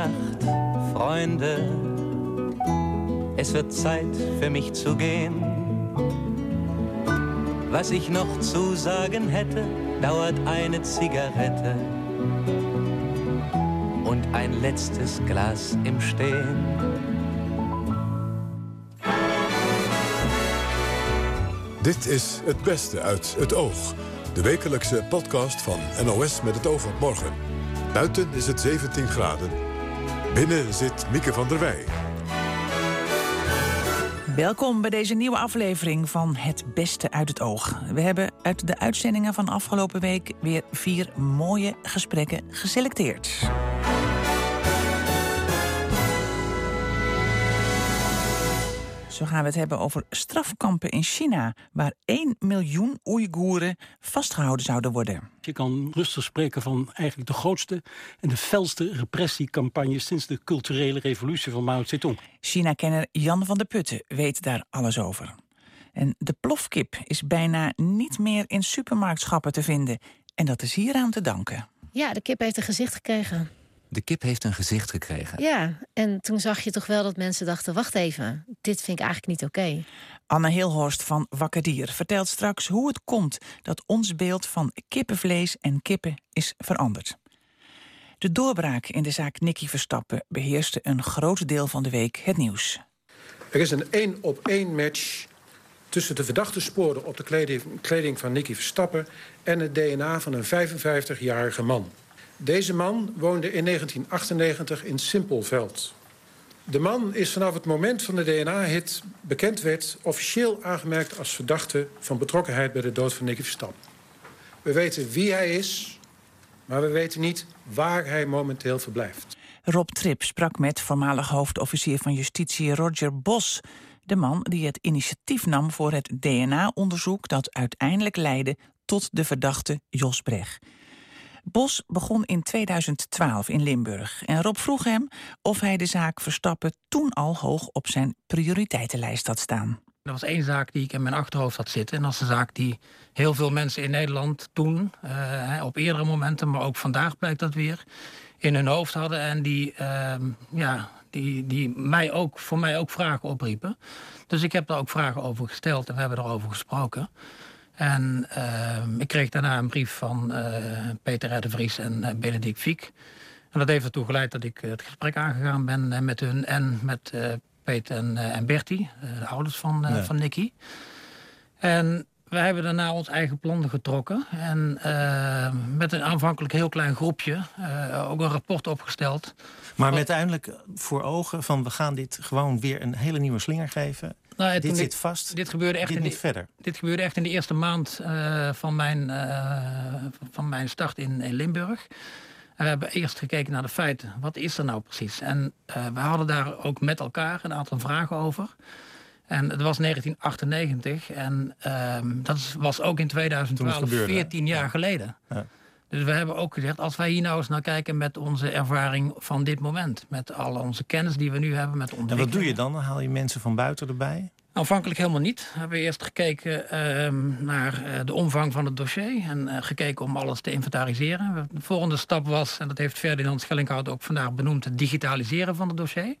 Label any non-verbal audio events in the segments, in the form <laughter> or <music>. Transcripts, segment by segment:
Nacht, Freunde. Es wird Zeit für mich zu gehen. Was ich noch zu sagen hätte, dauert eine Zigarette und ein letztes Glas im Stehen. Dit is Het Beste uit het Oog. De wekelijkse podcast van NOS met het oog op morgen. Buiten is het 17 graden. Binnen zit Mieke van der Wij. Welkom bij deze nieuwe aflevering van Het Beste uit het Oog. We hebben uit de uitzendingen van afgelopen week weer vier mooie gesprekken geselecteerd. Zo gaan we het hebben over strafkampen in China... waar 1 miljoen Oeigoeren vastgehouden zouden worden. Je kan rustig spreken van eigenlijk de grootste en de felste repressiecampagne... sinds de culturele revolutie van Mao Zedong. China-kenner Jan van der Putten weet daar alles over. En de plofkip is bijna niet meer in supermarktschappen te vinden. En dat is hieraan te danken. Ja, de kip heeft een gezicht gekregen. De kip heeft een gezicht gekregen. Ja, en toen zag je toch wel dat mensen dachten... wacht even, dit vind ik eigenlijk niet oké. Anne Hilhorst van Wakker Dier vertelt straks hoe het komt... dat ons beeld van kippenvlees en kippen is veranderd. De doorbraak in de zaak Nicky Verstappen... beheerste een groot deel van de week het nieuws. Er is een één op één match tussen de verdachte sporen op de kleding, kleding van Nicky Verstappen... en het DNA van een 55-jarige man. Deze man woonde in 1998 in Simpelveld. De man is vanaf het moment van de DNA-hit bekend werd... officieel aangemerkt als verdachte van betrokkenheid bij de dood van Nicky Verstappen. We weten wie hij is, maar we weten niet waar hij momenteel verblijft. Rob Trip sprak met voormalig hoofdofficier van justitie Roger Bos... de man die het initiatief nam voor het DNA-onderzoek... dat uiteindelijk leidde tot de verdachte Jos Brecht. Bos begon in 2012 in Limburg. En Rob vroeg hem of hij de zaak Verstappen toen al hoog op zijn prioriteitenlijst had staan. Er was één zaak die ik in mijn achterhoofd had zitten. En dat is een zaak die heel veel mensen in Nederland toen, uh, op eerdere momenten, maar ook vandaag blijkt dat weer, in hun hoofd hadden. En die, uh, ja, die, die mij ook, voor mij ook vragen opriepen. Dus ik heb daar ook vragen over gesteld en we hebben erover gesproken. En uh, ik kreeg daarna een brief van uh, Peter R. de Vries en uh, Benedict Fiek. En dat heeft ertoe geleid dat ik het gesprek aangegaan ben met hun en met Peter en, en Bertie, de ouders van, ja. van Nicky. En wij hebben daarna ons eigen plan getrokken. En met een aanvankelijk heel klein groepje ook een rapport opgesteld. Maar met uiteindelijk voor ogen van we gaan dit gewoon weer een hele nieuwe slinger geven. Nou, dit zit vast. Dit gebeurde echt, dit in, de, verder. Dit gebeurde echt in de eerste maand uh, van, mijn, uh, van mijn start in, in Limburg. En we hebben eerst gekeken naar de feiten. Wat is er nou precies? En uh, we hadden daar ook met elkaar een aantal vragen over. En het was 1998 en ehm, dat was ook in 2012, 14 jaar ja. geleden. Ja. Dus we hebben ook gezegd, als wij hier nou eens naar kijken met onze ervaring van dit moment. Met al onze kennis die we nu hebben, met En wat doe je dan? Dan haal je mensen van buiten erbij? Aanvankelijk helemaal niet. We hebben eerst gekeken uh, naar uh, de omvang van het dossier. En uh, gekeken om alles te inventariseren. De volgende stap was, en dat heeft Ferdinand Schellinghout ook vandaag benoemd... het digitaliseren van het dossier.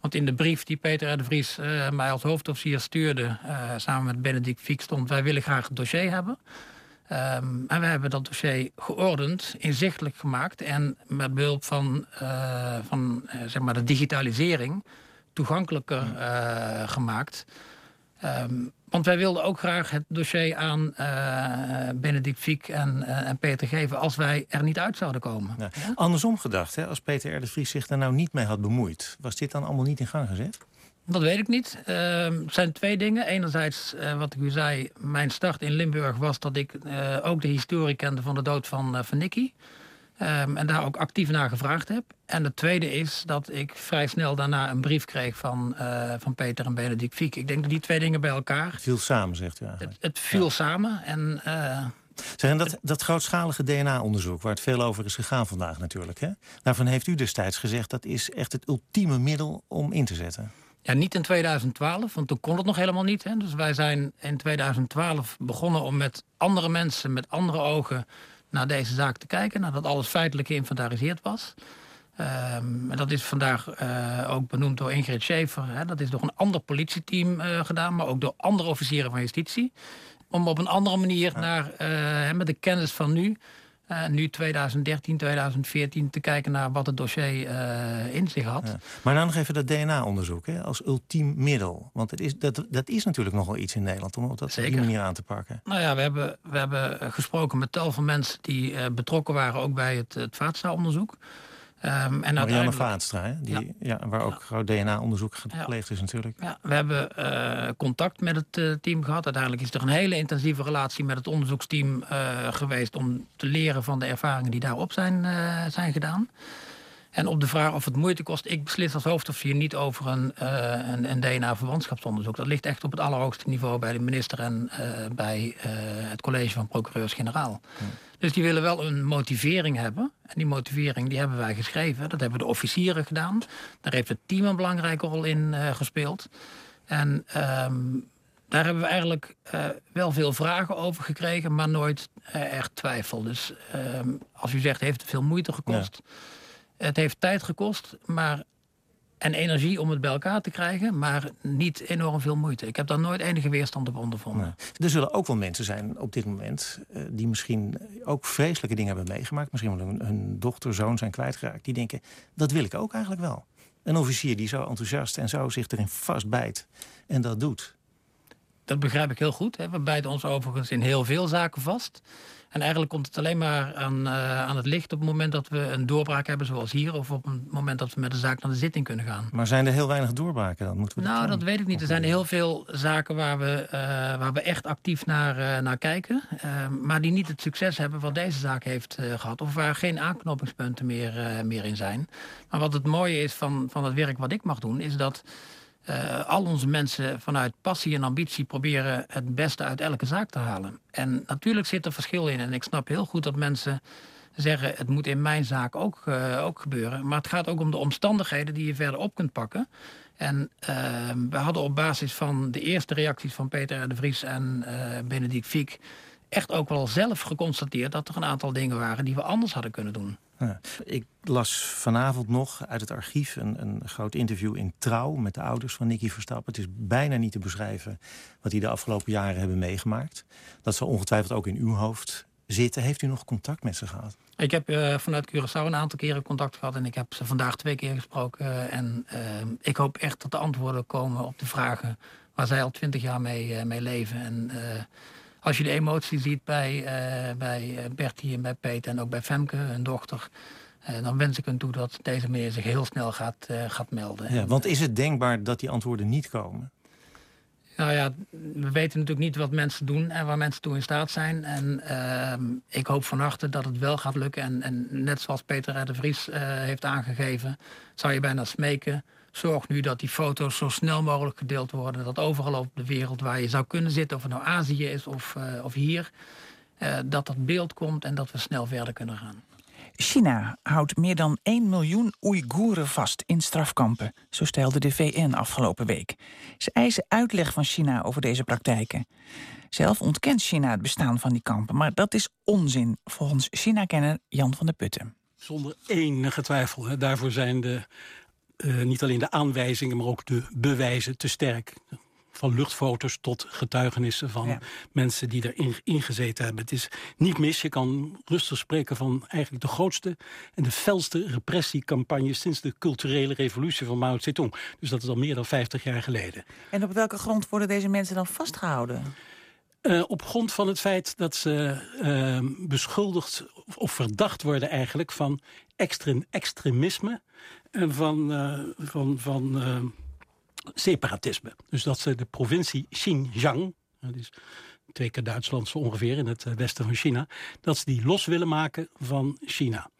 Want in de brief die Peter R. de Vries mij als hoofdofficier stuurde... samen met Benedict Fiek stond... wij willen graag het dossier hebben... Um, en we hebben dat dossier geordend, inzichtelijk gemaakt... en met behulp van, uh, van uh, zeg maar de digitalisering toegankelijker uh, gemaakt. Um, want wij wilden ook graag het dossier aan Benedict Fiek en, en, Peter geven... als wij er niet uit zouden komen. Andersom gedacht, hè? als Peter R. de Vries zich daar nou niet mee had bemoeid... was dit dan allemaal niet in gang gezet? Dat weet ik niet. Uh, het zijn twee dingen. Enerzijds, uh, wat ik u zei, mijn start in Limburg was dat ik uh, ook de historie kende van de dood van, van Nicky. Um, en daar ook actief naar gevraagd heb. En het tweede is dat ik vrij snel daarna een brief kreeg van, van Peter en Benedict Fiek. Ik denk dat die twee dingen bij elkaar... Het viel samen, zegt u eigenlijk. Het, het viel ja. samen en... Zeg, dat, dat grootschalige DNA-onderzoek, waar het veel over is gegaan vandaag natuurlijk... Hè? daarvan heeft u destijds gezegd dat is echt het ultieme middel om in te zetten. Ja, niet in 2012, want toen kon het nog helemaal niet. Hè. Dus wij zijn in 2012 begonnen om met andere mensen, met andere ogen... naar deze zaak te kijken, nadat alles feitelijk geïnventariseerd was. Um, en dat is vandaag uh, ook benoemd door Ingrid Schäfer. Hè. Dat is door een ander politieteam uh, gedaan, maar ook door andere officieren van justitie. Om op een andere manier naar, uh, met de kennis van nu uh, nu 2013, 2014 te kijken naar wat het dossier uh, in zich had. Ja. Maar dan nog even dat DNA-onderzoek als ultiem middel. Want het is, dat, dat is natuurlijk nogal iets in Nederland om dat op die manier aan te pakken. Nou ja, we hebben, we hebben gesproken met tal van mensen die uh, betrokken waren ook bij het, het vaatstaalonderzoek. Um, en Marianne Vaatstra, hè? Die, ja. waar ook groot DNA-onderzoek gepleegd is natuurlijk. Ja, we hebben uh, contact met het uh, team gehad. Uiteindelijk is er een hele intensieve relatie met het onderzoeksteam uh, geweest... om te leren van de ervaringen die daarop zijn, zijn gedaan. En op de vraag of het moeite kost... ik beslis als hoofdofficier niet over een, een, een DNA-verwantschapsonderzoek. Dat ligt echt op het allerhoogste niveau bij de minister... en bij het college van procureurs-generaal. Ja. Dus die willen wel een motivering hebben. En die motivering die hebben wij geschreven. Dat hebben de officieren gedaan. Daar heeft het team een belangrijke rol in uh, gespeeld. En um, daar hebben we eigenlijk uh, wel veel vragen over gekregen, maar nooit uh, echt twijfel. Dus um, als u zegt, heeft het veel moeite gekost. Ja. Het heeft tijd gekost, maar en energie om het bij elkaar te krijgen, maar niet enorm veel moeite. Ik heb daar nooit enige weerstand op ondervonden. Er zullen ook wel mensen zijn op dit moment uh, die misschien ook vreselijke dingen hebben meegemaakt. Misschien wel hun, hun dochter, zoon zijn kwijtgeraakt. Die denken, dat wil ik ook eigenlijk wel. Een officier die zo enthousiast en zo zich erin vastbijt en dat doet. Dat begrijp ik heel goed. Hè. We bijten ons overigens in heel veel zaken vast. En eigenlijk komt het alleen maar aan, uh, aan het licht op het moment dat we een doorbraak hebben zoals hier. Of op het moment dat we met de zaak naar de zitting kunnen gaan. Maar zijn er heel weinig doorbraken dan? Moeten we nou, dat, weet ik niet. Er zijn heel veel zaken waar we, uh, waar we echt actief naar, uh, naar kijken. maar die niet het succes hebben wat deze zaak heeft gehad. Of waar geen aanknopingspunten meer, meer in zijn. Maar wat het mooie is van, van het werk wat ik mag doen, is dat... Uh, al onze mensen vanuit passie en ambitie proberen het beste uit elke zaak te halen. En natuurlijk zit er verschil in. En ik snap heel goed dat mensen zeggen... het moet in mijn zaak ook, uh, ook gebeuren. Maar het gaat ook om de omstandigheden die je verder op kunt pakken. En uh, we hadden op basis van de eerste reacties van Peter de Vries en Benedict Fiek... echt ook wel zelf geconstateerd dat er een aantal dingen waren... die we anders hadden kunnen doen. Ik las vanavond nog uit het archief een, een groot interview in Trouw... met de ouders van Nicky Verstappen. Het is bijna niet te beschrijven wat die de afgelopen jaren hebben meegemaakt. Dat zal ongetwijfeld ook in uw hoofd zitten. Heeft u nog contact met ze gehad? Ik heb uh, vanuit Curaçao een aantal keren contact gehad... en ik heb ze vandaag twee keer gesproken. En uh, ik hoop echt dat de antwoorden komen op de vragen... waar zij al twintig jaar mee, mee leven. En als je de emotie ziet bij, uh, bij Bertie en bij Peter en ook bij Femke, hun dochter... Uh, dan wens ik hen toe dat deze meneer zich heel snel gaat, uh, gaat melden. Ja, want is het denkbaar dat die antwoorden niet komen? Nou ja, we weten natuurlijk niet wat mensen doen en waar mensen toe in staat zijn. En uh, ik hoop van harte dat het wel gaat lukken. En, en net zoals Peter de Vries heeft aangegeven, zou je bijna smeken Zorg nu dat die foto's zo snel mogelijk gedeeld worden. Dat overal op de wereld waar je zou kunnen zitten, of het nou Azië is of, uh, of hier... Uh, dat dat beeld komt en dat we snel verder kunnen gaan. China houdt meer dan 1 miljoen Oeigoeren vast in strafkampen. Zo stelde de VN afgelopen week. Ze eisen uitleg van China over deze praktijken. Zelf ontkent China het bestaan van die kampen, maar dat is onzin, volgens China-kenner Jan van der Putten. Zonder enige twijfel. Daarvoor zijn de uh, niet alleen de aanwijzingen, maar ook de bewijzen te sterk. Van luchtfoto's tot getuigenissen van ja. mensen die erin ingezeten hebben. Het is niet mis. Je kan rustig spreken van eigenlijk de grootste en de felste repressiecampagne sinds de culturele revolutie van Mao Zedong. Dus dat is al meer dan 50 jaar geleden. En op welke grond worden deze mensen dan vastgehouden? Uh, op grond van het feit dat ze uh, beschuldigd of verdacht worden eigenlijk van extrem, extremisme en van, uh, van, van uh, separatisme. Dus dat ze de provincie Xinjiang, dat is twee keer Duitsland zo ongeveer in het westen van China, dat ze die los willen maken van China.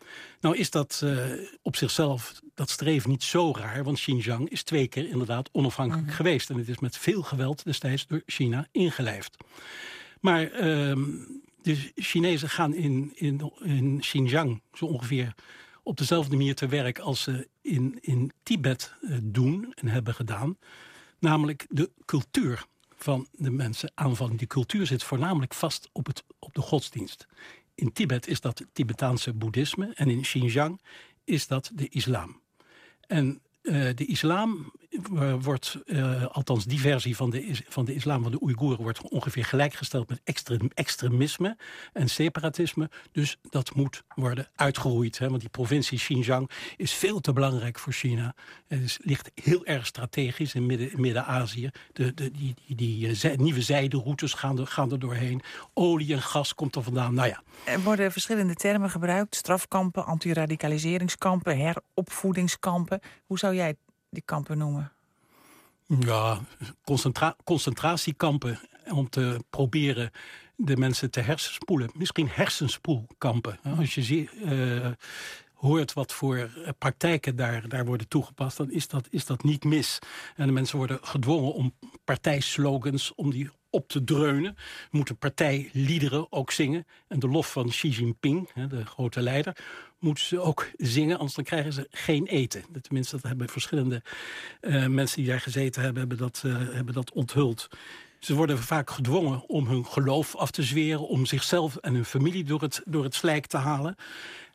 Nou is dat uh, op zichzelf, dat streven niet zo raar, want Xinjiang is twee keer inderdaad onafhankelijk mm -hmm. geweest. En het is met veel geweld destijds door China ingelijfd. Maar uh, de Chinezen gaan in, in, in Xinjiang zo ongeveer op dezelfde manier te werk als ze in, in Tibet uh, doen en hebben gedaan. Namelijk de cultuur van de mensen aanvallen. Die cultuur zit voornamelijk vast op, het, op de godsdienst. In Tibet is dat Tibetaanse boeddhisme en in Xinjiang is dat de islam. En uh, de islam wordt, uh, althans die versie van de, van de islam van de Oeigoeren... wordt ongeveer gelijkgesteld met extrem, extremisme en separatisme. Dus dat moet worden uitgeroeid. Hè, want die provincie Xinjiang is veel te belangrijk voor China. Het ligt heel erg strategisch in Midden-Azië. de, de, die die, die zij, nieuwe zijderoutes gaan er, gaan er doorheen. Olie en gas komt er vandaan. Nou ja. Er worden verschillende termen gebruikt. Strafkampen, antiradicaliseringskampen, heropvoedingskampen. Hoe zou jij die kampen noemen? Ja, concentra concentratiekampen om te proberen de mensen te hersenspoelen. Misschien hersenspoelkampen. Als je uh, hoort wat voor praktijken daar, daar worden toegepast... dan is dat, is dat niet mis. En de mensen worden gedwongen om partijslogans... om die op te dreunen. Moeten partijliederen ook zingen. En de lof van Xi Jinping, de grote leider, moeten ze ook zingen. Anders dan krijgen ze geen eten. Tenminste, dat hebben verschillende uh, mensen die daar gezeten hebben, hebben dat, uh, hebben dat onthuld. Ze worden vaak gedwongen om hun geloof af te zweren... om zichzelf en hun familie door het, door het slijk te halen.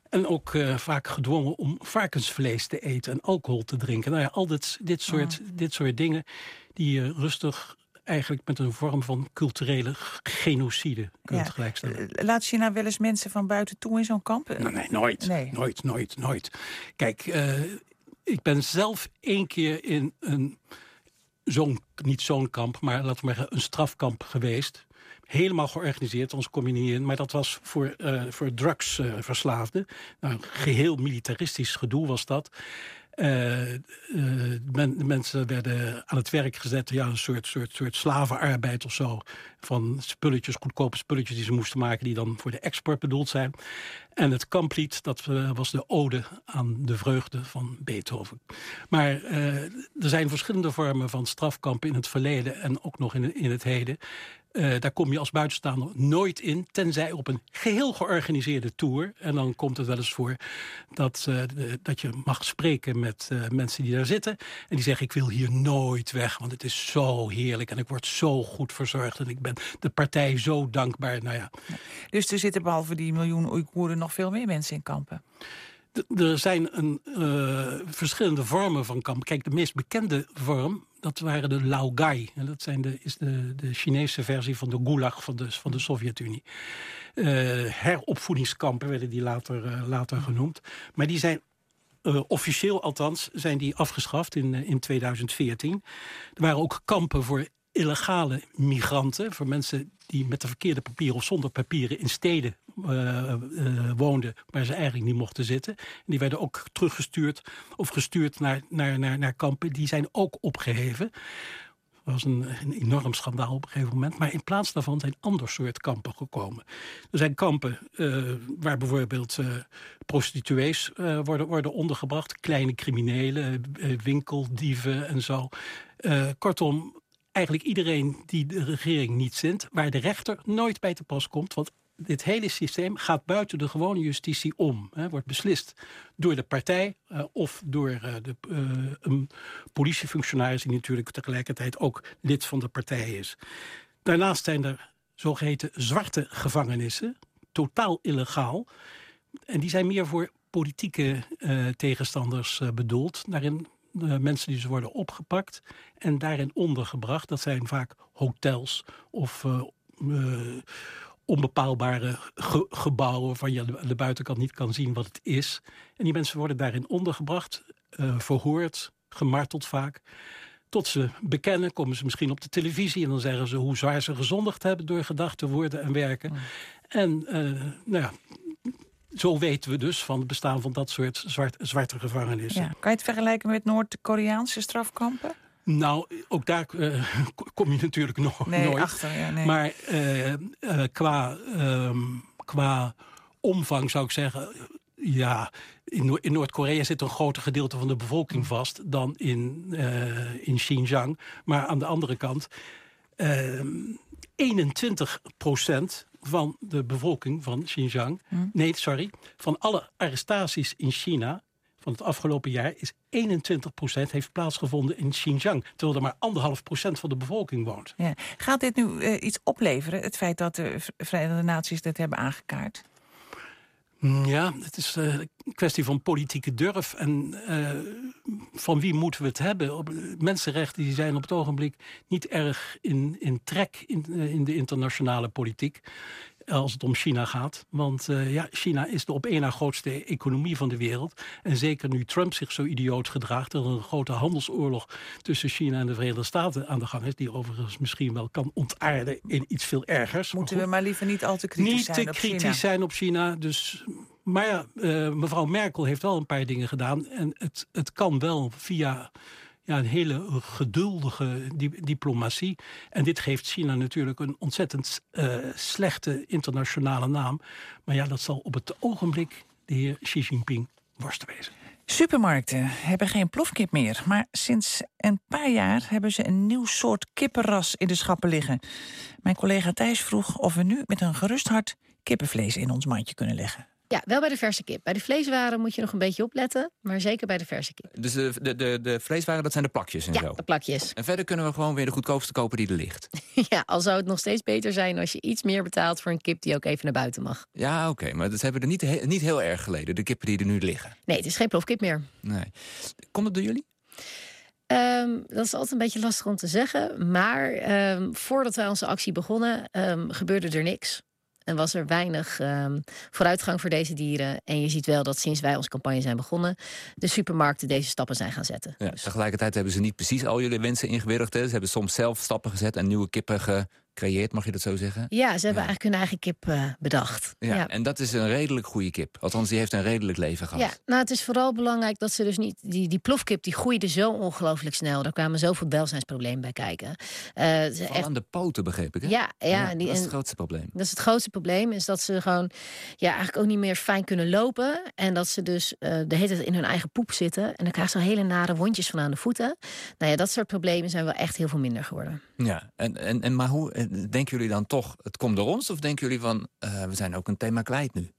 En ook uh, vaak gedwongen om varkensvlees te eten en alcohol te drinken. Nou ja, al dit, dit, soort, oh. dit soort dingen die je rustig eigenlijk met een vorm van culturele genocide kunt ja. gelijkstellen. Eh, laat je nou wel eens mensen van buiten toe in zo'n kamp? Nee, nee, nooit, nee. nooit, nooit, nooit. Kijk, uh, ik ben zelf één keer in een zo'n, niet zo'n kamp, maar laten we maar zeggen, een strafkamp geweest. Helemaal georganiseerd, anders kom je niet in. Maar dat was voor, uh, voor drugsverslaafden. nou, geheel militaristisch gedoe was dat. Uh, men, mensen werden aan het werk gezet, ja, een soort, soort, soort slavenarbeid of zo. Van spulletjes, goedkope spulletjes die ze moesten maken, die dan voor de export bedoeld zijn. En het kamplied, dat uh, was de ode aan de vreugde van Beethoven. Maar er zijn verschillende vormen van strafkampen in het verleden en ook nog in, in het heden. Uh, daar kom je als buitenstaander nooit in, tenzij op een geheel georganiseerde tour. En dan komt het wel eens voor dat, dat je mag spreken met mensen die daar zitten. En die zeggen, ik wil hier nooit weg, want het is zo heerlijk. En ik word zo goed verzorgd en ik ben de partij zo dankbaar. Nou ja. Dus er zitten behalve die miljoen Oeigoeren veel meer mensen in kampen? Er zijn een, uh, verschillende vormen van kampen. Kijk, de meest bekende vorm, dat waren de Laogai. En dat zijn de, is de, de Chinese versie van de Gulag van de, van de Sovjet-Unie. Uh, heropvoedingskampen werden die later, uh, later genoemd. Maar die zijn officieel althans zijn die afgeschaft in, in 2014. Er waren ook kampen voor illegale migranten, voor mensen die met de verkeerde papieren of zonder papieren in steden uh, uh, woonden waar ze eigenlijk niet mochten zitten. En die werden ook teruggestuurd of gestuurd naar, naar, naar, naar kampen. Die zijn ook opgeheven. Dat was een, een, enorm schandaal op een gegeven moment. Maar in plaats daarvan zijn ander soort kampen gekomen. Er zijn kampen uh, waar bijvoorbeeld prostituees worden, worden ondergebracht. Kleine criminelen, winkeldieven en zo. kortom, eigenlijk iedereen die de regering niet zint... waar de rechter nooit bij te pas komt. Want dit hele systeem gaat buiten de gewone justitie om. Hè, wordt beslist door de partij uh, of door uh, de, uh, een politiefunctionaris... die natuurlijk tegelijkertijd ook lid van de partij is. Daarnaast zijn er zogeheten zwarte gevangenissen. Totaal illegaal. En die zijn meer voor politieke tegenstanders bedoeld. Daarin uh, mensen die ze worden opgepakt en daarin ondergebracht. Dat zijn vaak hotels of uh, uh, onbepaalbare ge gebouwen... waarvan je aan de buitenkant niet kan zien wat het is. En die mensen worden daarin ondergebracht, verhoord, gemarteld vaak... Tot ze bekennen, komen ze misschien op de televisie... en dan zeggen ze hoe zwaar ze gezondigd hebben... door gedachten, woorden en werken. Mm. En nou ja, zo weten we dus van het bestaan van dat soort zwart, zwarte gevangenissen. Ja. Kan je het vergelijken met Noord-Koreaanse strafkampen? Nou, ook daar uh, kom je natuurlijk nog nee, nooit. Achter, ja, nee. Maar uh, uh, qua, um, qua omvang zou ik zeggen... Ja, in, in Noord-Korea zit een groter gedeelte van de bevolking mm. vast... dan in, in Xinjiang. Maar aan de andere kant... 21 ehm, procent van de bevolking van Xinjiang... Hm. nee, sorry, van alle arrestaties in China van het afgelopen jaar... is 21 procent heeft plaatsgevonden in Xinjiang. Terwijl er maar anderhalf procent van de bevolking woont. Ja. Gaat dit nu uh, iets opleveren, het feit dat de Verenigde Naties dit hebben aangekaart? Mm, ja, het is uh, een kwestie van politieke durf. En uh, van wie moeten we het hebben? Mensenrechten die zijn op het ogenblik niet erg in, in trek in, uh, in de internationale politiek als het om China gaat. Want uh, ja, China is de op één na grootste economie van de wereld. En zeker nu Trump zich zo idioot gedraagt... dat er een grote handelsoorlog tussen China en de Verenigde Staten aan de gang is... die overigens misschien wel kan ontaarden in iets veel ergers. Moeten maar we maar liever niet al te kritisch niet zijn te op kritisch China. zijn op China. Dus, maar ja, uh, mevrouw Merkel heeft wel een paar dingen gedaan. En het, het kan wel via ja, een hele geduldige di diplomatie. En dit geeft China natuurlijk een ontzettend uh, slechte internationale naam. Maar ja, dat zal op het ogenblik de heer Xi Jinping worsten wezen. Supermarkten hebben geen plofkip meer. Maar sinds een paar jaar hebben ze een nieuw soort kippenras in de schappen liggen. Mijn collega Thijs vroeg of we nu met een gerust hart kippenvlees in ons mandje kunnen leggen. Ja, wel bij de verse kip. Bij de vleeswaren moet je nog een beetje opletten, maar zeker bij de verse kip. Dus de, de, de, de vleeswaren, dat zijn de plakjes en ja, zo? de plakjes. En verder kunnen we gewoon weer de goedkoopste kopen die er ligt? <laughs> ja, al zou het nog steeds beter zijn als je iets meer betaalt voor een kip die ook even naar buiten mag. Ja, oké, okay, maar dat hebben er niet, he niet heel erg geleden, de kippen die er nu liggen. Nee, het is geen plofkip meer. Nee. Komt het door jullie? Um, dat is altijd een beetje lastig om te zeggen. Maar um, voordat wij onze actie begonnen, um, gebeurde er niks. En was er weinig um, vooruitgang voor deze dieren. En je ziet wel dat sinds wij onze campagne zijn begonnen... de supermarkten deze stappen zijn gaan zetten. Ja, dus. Tegelijkertijd hebben ze niet precies al jullie wensen ingewilligd. Hè? Ze hebben soms zelf stappen gezet en nieuwe kippen gecreëerd, mag je dat zo zeggen? Ja, ze hebben ja. eigenlijk hun eigen kip uh, bedacht. Ja, ja, en dat is een redelijk goede kip. Althans, die heeft een redelijk leven gehad. Ja, nou, het is vooral belangrijk dat ze dus niet... Die, die plofkip die groeide zo ongelooflijk snel. Daar kwamen zoveel welzijnsproblemen bij kijken. Uh, echt... aan de poten, begreep ik, hè? Ja, ja, die, dat is het grootste probleem. Dat is het grootste probleem, is dat ze gewoon ja, eigenlijk ook niet meer fijn kunnen lopen. En dat ze dus uh, de hele tijd in hun eigen poep zitten. En dan krijgen ze hele nare wondjes van aan de voeten. Nou ja, dat soort problemen zijn wel echt heel veel minder geworden. Ja, en, en, en maar hoe denken jullie dan toch, het komt door ons? Of denken jullie van, uh, we zijn ook een thema kwijt nu?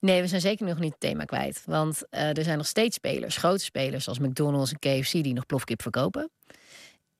Nee, we zijn zeker nog niet het thema kwijt. Want uh, er zijn nog steeds spelers, grote spelers... zoals McDonald's en KFC die nog plofkip verkopen.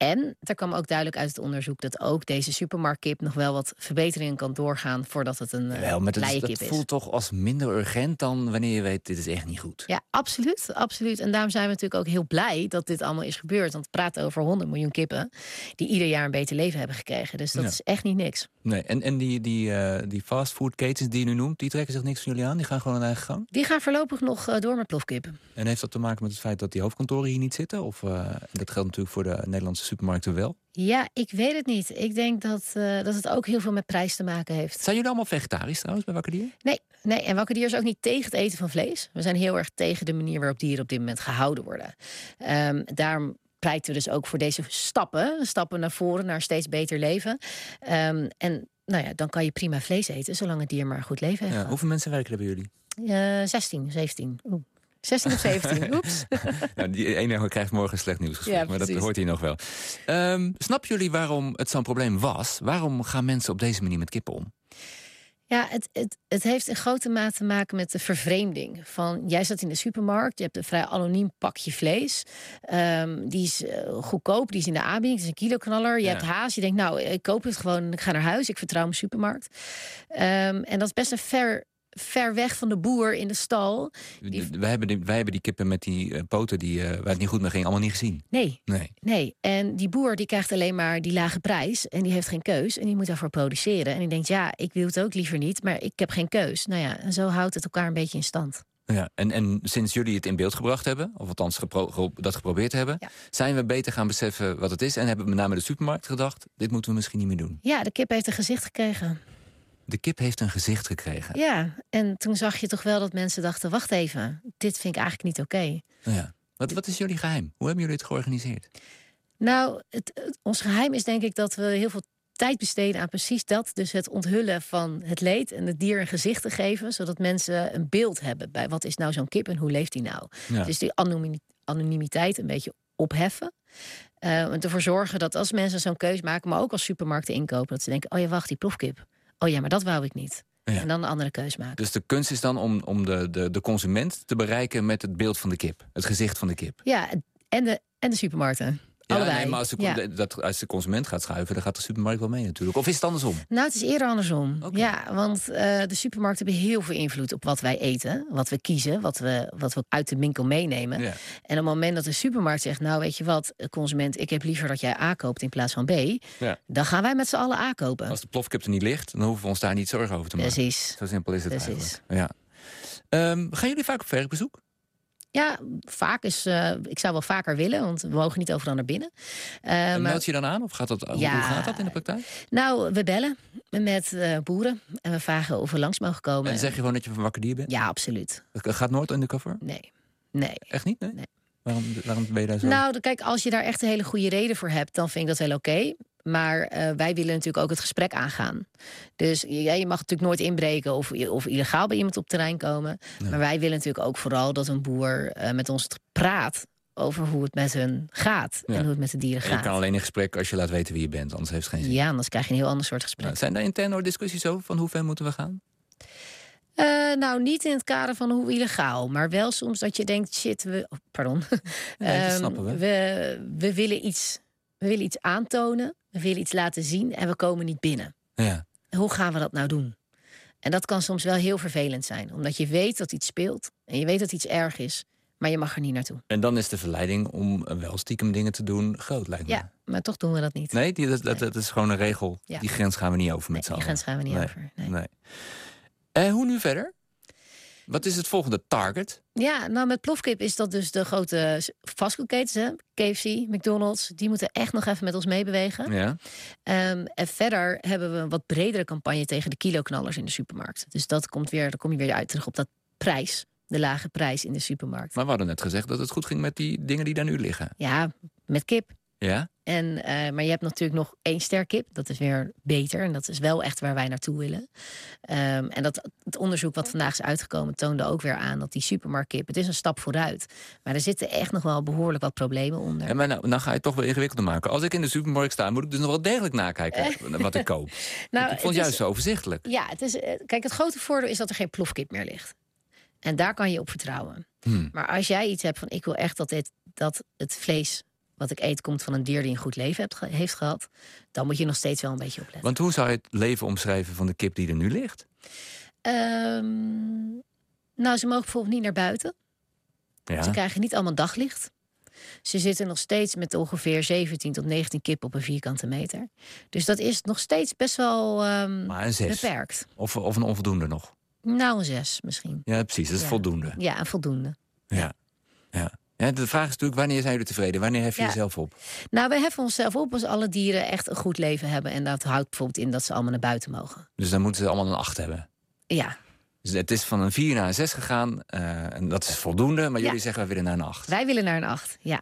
En er kwam ook duidelijk uit het onderzoek dat ook deze supermarktkip nog wel wat verbeteringen kan doorgaan voordat het een Wel, maar dat, is, dat is. voelt toch als minder urgent dan wanneer je weet dit is echt niet goed. Ja, absoluut, absoluut. En daarom zijn we natuurlijk ook heel blij dat dit allemaal is gebeurd. Want we praten over 100 miljoen kippen die ieder jaar een beter leven hebben gekregen. Dus dat Ja. is echt niet niks. Nee, en, en die, die, eh, die fastfoodketens die je nu noemt, die trekken zich niks van jullie aan? Die gaan gewoon hun eigen gang? Die gaan voorlopig nog eh, door met plofkip. En heeft dat te maken met het feit dat die hoofdkantoren hier niet zitten? Of eh, dat geldt natuurlijk voor de Nederlandse supermarkten wel? Ja, ik weet het niet. Ik denk dat, eh, dat het ook heel veel met prijs te maken heeft. Zijn jullie allemaal vegetarisch trouwens bij Wakker Dier? Nee, nee, en Wakker Dier is ook niet tegen het eten van vlees. We zijn heel erg tegen de manier waarop dieren op dit moment gehouden worden. Ehm, daarom pleiten we dus ook voor deze stappen. Stappen naar voren, naar steeds beter leven. Ehm, en nou ja, dan kan je prima vlees eten, zolang het dier maar een goed leven heeft. Ja, hoeveel mensen werken er bij jullie? Eh, 16, 17. Oeh. 16 of 17, <laughs> oeps. <laughs> nou, die ene krijgt morgen slecht nieuwsgesprek, Ja, maar dat hoort hij nog wel. Ehm snap jullie waarom het zo'n probleem was? Waarom gaan mensen op deze manier met kippen om? Ja, het, het, het heeft in grote mate te maken met de vervreemding. Van, jij zat in de supermarkt, je hebt een vrij anoniem pakje vlees. Ehm, die is eh, goedkoop, die is in de aanbieding, het is een kiloknaller. Je Ja. hebt haast, je denkt, nou, ik koop het gewoon, ik ga naar huis, ik vertrouw mijn supermarkt. Ehm, en dat is best een ver, ver weg van de boer in de stal. Die- Wij, hebben die, wij hebben die kippen met die eh, poten die, eh, waar het niet goed mee ging, allemaal niet gezien. Nee, Nee. Nee, en die boer die krijgt alleen maar die lage prijs en die heeft geen keus en die moet daarvoor produceren. En die denkt, ja, ik wil het ook liever niet, maar ik heb geen keus. Nou ja, en zo houdt het elkaar een beetje in stand. Ja, en, en sinds jullie het in beeld gebracht hebben, of althans gepro- dat geprobeerd hebben, Ja. zijn we beter gaan beseffen wat het is. En hebben we met name de supermarkt gedacht, dit moeten we misschien niet meer doen. Ja, de kip heeft een gezicht gekregen. De kip heeft een gezicht gekregen. Ja, en toen zag je toch wel dat mensen dachten, wacht even, dit vind ik eigenlijk niet oké. Ja. Wat, wat is jullie geheim? Hoe hebben jullie het georganiseerd? Nou, het, het- ons geheim is denk ik dat we heel veel tijd besteden aan precies dat. Dus het onthullen van het leed en het dier een gezicht te geven, zodat mensen een beeld hebben bij wat is nou zo'n kip en hoe leeft die nou. Ja. Dus die anonimi- anonimiteit een beetje opheffen. Eh, en ervoor zorgen dat als mensen zo'n keus maken, maar ook als supermarkten inkopen, dat ze denken: oh ja, wacht, die plofkip. Oh ja, maar dat wou ik niet. Ja. En dan een andere keus maken. Dus de kunst is dan om, om de, de, de consument te bereiken met het beeld van de kip. Het gezicht van de kip. Ja, en de, en de supermarkten. Ja, Allebei. nee, maar als de, Ja. dat, als de consument gaat schuiven, dan gaat de supermarkt wel mee natuurlijk. Of is het andersom? Nou, het is eerder andersom. Ja, want eh, de supermarkten hebben heel veel invloed op wat wij eten, wat we kiezen, wat we, wat we uit de winkel meenemen. Ja. En op het moment dat de supermarkt zegt, nou weet je wat, consument, ik heb liever dat jij A koopt in plaats van B, Ja. dan gaan wij met z'n allen A kopen. Als de plofkip er niet ligt, dan hoeven we ons daar niet zorgen over te maken. Precies. Zo simpel is het Precies. eigenlijk. Ja. Ehm, gaan jullie vaak op werkbezoek? Ja, vaak is, eh, ik zou wel vaker willen, want we mogen niet overal naar binnen. Eh, En meld je dan aan? Of gaat dat, hoe- Ja. hoe gaat dat in de praktijk? nou, we bellen met eh, boeren en we vragen of we langs mogen komen. En zeg je gewoon dat je van wakker dier bent? Ja, absoluut. Dat gaat nooit undercover? Nee. Nee. Echt niet? Nee? Nee. Waarom, waarom ben je daar zo? Nou, kijk, als je daar echt een hele goede reden voor hebt, dan vind ik dat wel oké. Maar eh, wij willen natuurlijk ook het gesprek aangaan. Dus ja, je mag natuurlijk nooit inbreken of, of illegaal bij iemand op terrein komen. Maar wij willen natuurlijk ook vooral dat een boer eh, met ons praat over hoe het met hun gaat Ja. en hoe het met de dieren En je gaat. kan alleen in gesprek als je laat weten wie je bent, anders heeft het geen zin. Ja, anders krijg je een heel ander soort gesprek. Nou, zijn daar intern nooit discussies over van hoe ver moeten we gaan? Eh, nou, niet in het kader van hoe illegaal, maar wel soms dat je denkt: shit, we. oh, pardon. Nee, Ehm, we. We willen, iets, we willen iets aantonen, we willen iets laten zien en we komen niet binnen. Ja. Hoe gaan we dat nou doen? En dat kan soms wel heel vervelend zijn, omdat je weet dat iets speelt en je weet dat iets erg is, maar je mag er niet naartoe. En dan is de verleiding om wel stiekem dingen te doen groot, lijkt me. Ja, maar toch doen we dat niet. Nee, die, dat, is gewoon een regel. Ja. Die grens gaan we niet over met Nee, z'n die allen. grens gaan we niet Nee, over. Nee. Nee. En hoe nu verder? Wat is het volgende target? Ja, nou met plofkip is dat dus de grote fastfoodketens, hè? KFC, McDonald's, die moeten echt nog even met ons meebewegen. Ja. Ehm, en verder hebben we een wat bredere campagne tegen de kiloknallers in de supermarkt. Dus dat komt weer, dan kom je weer uit terug op dat prijs, de lage prijs in de supermarkt. Maar we hadden net gezegd dat het goed ging met die dingen die daar nu liggen. Ja, met kip. Ja? En, eh, maar je hebt natuurlijk nog één ster kip. Dat is weer beter. En dat is wel echt waar wij naartoe willen. Ehm, en dat, het onderzoek wat vandaag is uitgekomen toonde ook weer aan dat die supermarktkip, het is een stap vooruit. Maar er zitten echt nog wel behoorlijk wat problemen onder. En maar nou, dan ga je het toch wel ingewikkelder maken. Als ik in de supermarkt sta, moet ik dus nog wel degelijk nakijken <laughs> wat ik koop. Nou, ik vond het het juist is- zo overzichtelijk. Ja, het is, eh, kijk, het grote voordeel is dat er geen plofkip meer ligt. En daar kan je op vertrouwen. Hmm. Maar als jij iets hebt van ik wil echt dat, dit, dat het vlees wat ik eet komt van een dier die een goed leven hebt, heeft gehad, dan moet je nog steeds wel een beetje opletten. Want hoe zou je het leven omschrijven van de kip die er nu ligt? Ehm, nou, ze mogen bijvoorbeeld niet naar buiten. Ja. Ze krijgen niet allemaal daglicht. Ze zitten nog steeds met ongeveer 17 tot 19 kip op een vierkante meter. Dus dat is nog steeds best wel ehm, Maar een zes. beperkt. Of, of een onvoldoende nog. Nou, een zes misschien. Ja, precies. Dat is Ja. voldoende. Ja, een voldoende. Ja. Ja. Ja. De vraag is natuurlijk, wanneer zijn jullie tevreden? Wanneer hef je Ja. jezelf op? Nou, we heffen onszelf op als alle dieren echt een goed leven hebben. En dat houdt bijvoorbeeld in dat ze allemaal naar buiten mogen. Dus dan moeten ze allemaal een 8 hebben. Ja, Dus het is van een 4 naar een 6 gegaan. eh, en dat is voldoende. Maar Ja. jullie zeggen we willen naar een 8. wij willen naar een acht. Ja.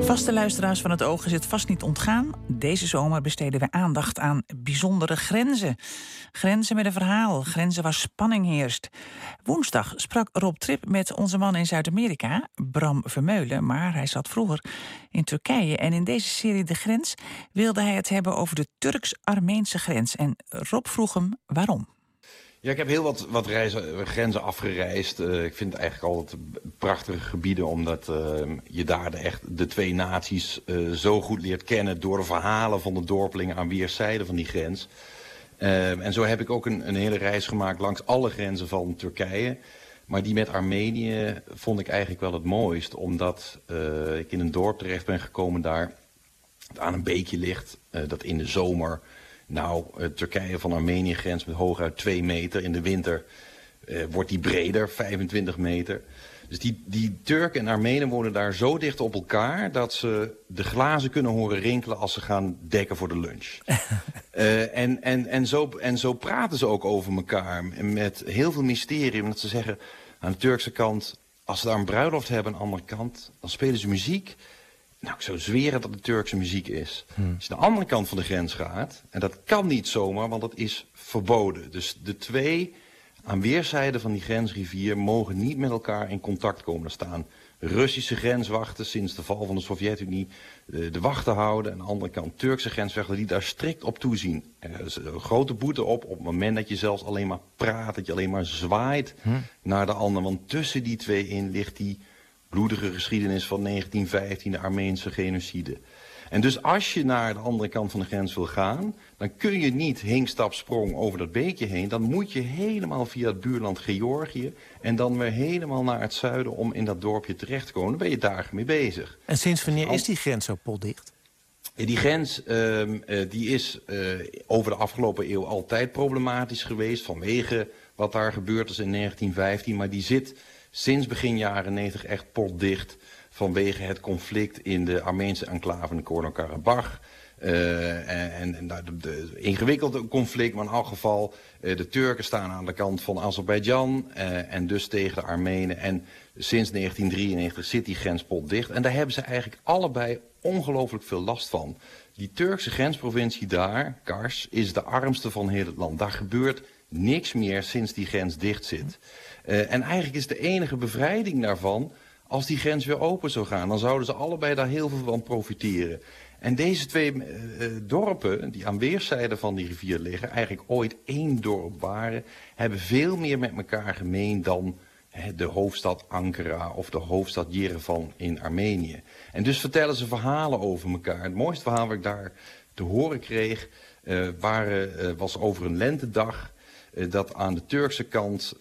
Vaste luisteraars van het Oog is het vast niet ontgaan. Deze zomer besteden we aandacht aan bijzondere grenzen. Grenzen met een verhaal, grenzen waar spanning heerst. Woensdag sprak Rob Trip met onze man in Zuid-Amerika, Bram Vermeulen... maar hij zat vroeger in Turkije. En in deze serie De Grens wilde hij het hebben over de Turks-Armeense grens. En Rob vroeg hem waarom. Ja, ik heb heel wat, wat reizen, grenzen afgereisd. Eh, ik vind het eigenlijk altijd prachtige gebieden, omdat eh, je daar de, echt de twee naties eh, zo goed leert kennen door de verhalen van de dorpelingen aan weerszijden van die grens. Eh, en zo heb ik ook een, een hele reis gemaakt langs alle grenzen van Turkije. Maar die met Armenië vond ik eigenlijk wel het mooist, omdat eh, ik in een dorp terecht ben gekomen daar dat aan een beekje ligt, dat in de zomer, nou, eh, Turkije van Armenië grens met hooguit 2 meter. In de winter eh, wordt die breder, 25 meter. Dus die, die Turken en Armenen wonen daar zo dicht op elkaar dat ze de glazen kunnen horen rinkelen als ze gaan dekken voor de lunch. <laughs> Eh, en, en, en, zo, en zo praten ze ook over elkaar met heel veel mysterie. Omdat ze zeggen, aan de Turkse kant, als ze daar een bruiloft hebben aan de andere kant, dan spelen ze muziek. Nou, ik zou zweren dat het Turkse muziek is. Als je de andere kant van de grens gaat, en dat kan niet zomaar, want dat is verboden. Dus de twee aan weerszijden van die grensrivier mogen niet met elkaar in contact komen. Er staan Russische grenswachten sinds de val van de Sovjet-Unie de, de wachten houden. En aan de andere kant Turkse grenswachten die daar strikt op toezien. Er is een grote boete op op het moment dat je zelfs alleen maar praat, dat je alleen maar zwaait naar de ander. Want tussen die twee in ligt die bloedige geschiedenis van 1915, de Armeense genocide. En dus als je naar de andere kant van de grens wil gaan... dan kun je niet hinkstapsprong over dat beekje heen. Dan moet je helemaal via het buurland Georgië... en dan weer helemaal naar het zuiden om in dat dorpje terecht te komen. Dan ben je dagen mee bezig. En sinds wanneer is die grens zo potdicht? Die grens uh, die is uh, over de afgelopen eeuw altijd problematisch geweest... vanwege wat daar gebeurd is in 1915. Maar die zit sinds begin jaren 90 echt potdicht vanwege het conflict in de Armeense enclave in Nagorno-Karabakh. Uh, en, en de, de, ingewikkelde conflict, maar in elk geval... Uh, de Turken staan aan de kant van Azerbeidzjan uh, en dus tegen de Armenen. En sinds 1993 zit die grens potdicht. En daar hebben ze eigenlijk allebei ongelooflijk veel last van. Die Turkse grensprovincie daar, Kars, is de armste van heel het land. Daar gebeurt niks meer sinds die grens dicht zit. En eigenlijk is de enige bevrijding daarvan als die grens weer open zou gaan, dan zouden ze allebei daar heel veel van profiteren. En deze twee uh, dorpen, die aan weerszijden van die rivier liggen... eigenlijk ooit één dorp waren... hebben veel meer met elkaar gemeen dan hè, de hoofdstad Ankara... of de hoofdstad Yerevan in Armenië. En dus vertellen ze verhalen over elkaar. Het mooiste verhaal wat ik daar te horen kreeg... Waren, was over een lentedag... dat aan de Turkse kant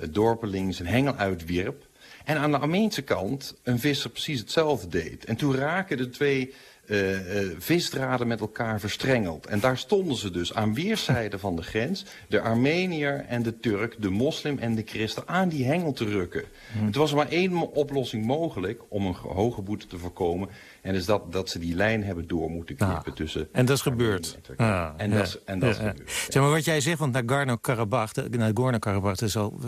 het dorpeling zijn hengel uitwierp... En aan de Armeense kant een visser precies hetzelfde deed. En toen raken de twee uh, uh, visdraden met elkaar verstrengeld. En daar stonden ze dus aan weerszijden van de grens. De Armenier en de Turk, de moslim en de christen aan die hengel te rukken. Hmm. Het was maar één oplossing mogelijk om een hoge boete te voorkomen. En is dat, dat ze die lijn hebben door moeten knippen ah, tussen... En dat is gebeurd. Ah, en, ja, dat is, en dat is gebeurd. Zeg maar wat jij zegt, want Nagorno-Karabakh Nagorno-Karabakh is al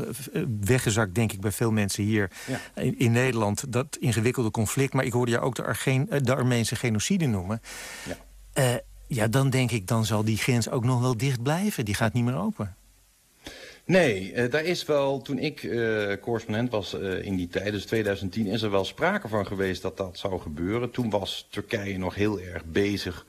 weggezakt, denk ik, bij veel mensen hier in, in, Nederland. Dat ingewikkelde conflict. Maar ik hoorde jou ook de, Argeen, de Armeense genocide noemen. Ja. Uh, ja, dan denk ik, dan zal die grens ook nog wel dicht blijven. Die gaat niet meer open. Nee, uh, daar is wel, toen ik uh, correspondent was uh, in die tijd, dus 2010, is er wel sprake van geweest dat dat zou gebeuren. Toen was Turkije nog heel erg bezig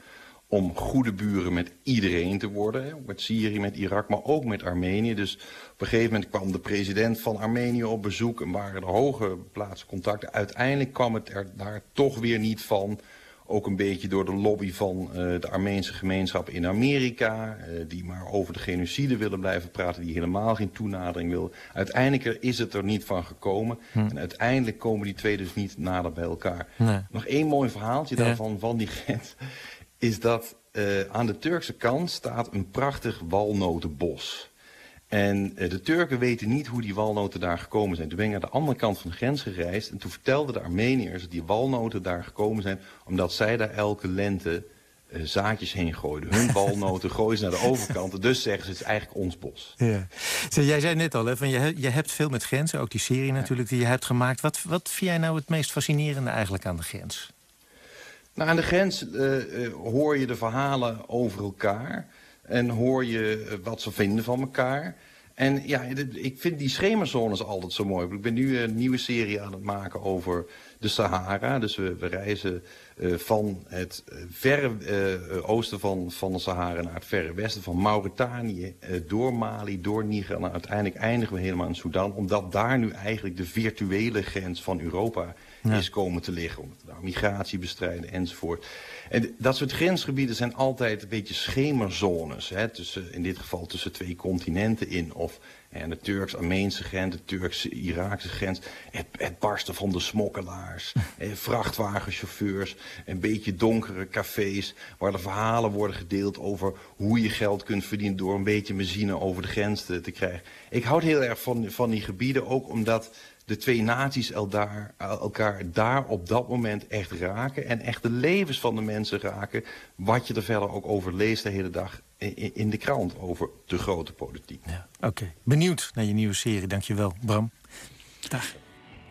om goede buren met iedereen te worden. Hè, met Syrië, met Irak, maar ook met Armenië. Dus op een gegeven moment kwam de president van Armenië op bezoek en waren er hoge plaatscontacten. Uiteindelijk kwam het er daar toch weer niet van ook een beetje door de lobby van uh, de Armeense gemeenschap in Amerika. Uh, die maar over de genocide willen blijven praten. Die helemaal geen toenadering wil. Uiteindelijk is het er niet van gekomen. Hm. En uiteindelijk komen die twee dus niet nader bij elkaar. Nee. Nog één mooi verhaaltje ja. daarvan van die grens. Is dat uh, aan de Turkse kant staat een prachtig walnotenbos. En uh, de Turken weten niet hoe die walnoten daar gekomen zijn. Toen ben ik naar de andere kant van de grens gereisd. En toen vertelden de Armeniërs dat die walnoten daar gekomen zijn... omdat zij daar elke lente uh, zaadjes heen gooiden. Hun <laughs> walnoten gooien ze naar de overkant. Dus zeggen ze, het is eigenlijk ons bos. Ja. Jij zei net al, hè, van je, je hebt veel met grenzen. Ook die serie natuurlijk die je hebt gemaakt. Wat, wat vind jij nou het meest fascinerende eigenlijk aan de grens? Nou, aan de grens uh, hoor je de verhalen over elkaar... En hoor je wat ze vinden van elkaar. En ja, ik vind die schemerzones altijd zo mooi. Ik ben nu een nieuwe serie aan het maken over de Sahara. Dus we, we reizen uh, van het verre uh, oosten van, van de Sahara naar het verre westen. Van Mauritanië uh, door Mali, door Niger. En uiteindelijk eindigen we helemaal in Sudan. Omdat daar nu eigenlijk de virtuele grens van Europa ja. is komen te liggen. Om nou, migratie bestrijden enzovoort. En dat soort grensgebieden zijn altijd een beetje schemerzones. Hè, tussen, in dit geval tussen twee continenten in. Of en de Turks-Armeense grens, de Turks-Iraakse grens. Het, het, barsten van de smokkelaars, <laughs> eh, vrachtwagenchauffeurs, een beetje donkere cafés... waar de verhalen worden gedeeld over hoe je geld kunt verdienen... door een beetje benzine over de grens te, te krijgen. Ik houd heel erg van, van die gebieden, ook omdat de twee naties elkaar, elkaar daar op dat moment echt raken... en echt de levens van de mensen raken... wat je er verder ook over leest de hele dag in, de krant... over de grote politiek. Ja, Oké, okay. benieuwd naar je nieuwe serie. Dankjewel, Bram. Dag.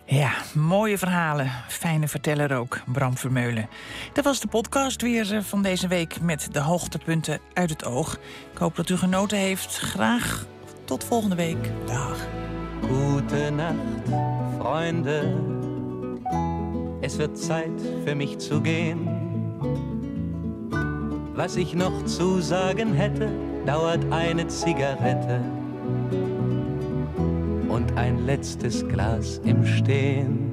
Ja, mooie verhalen. Fijne verteller ook, Bram Vermeulen. Dat was de podcast weer eh, van deze week met de hoogtepunten uit het oog. Ik hoop dat u genoten heeft. Graag tot volgende week. Dag. Gute Nacht, Freunde. Es wird Zeit für mich zu gehen. Was ich noch zu sagen hätte, dauert eine Zigarette und ein letztes Glas im Stehen.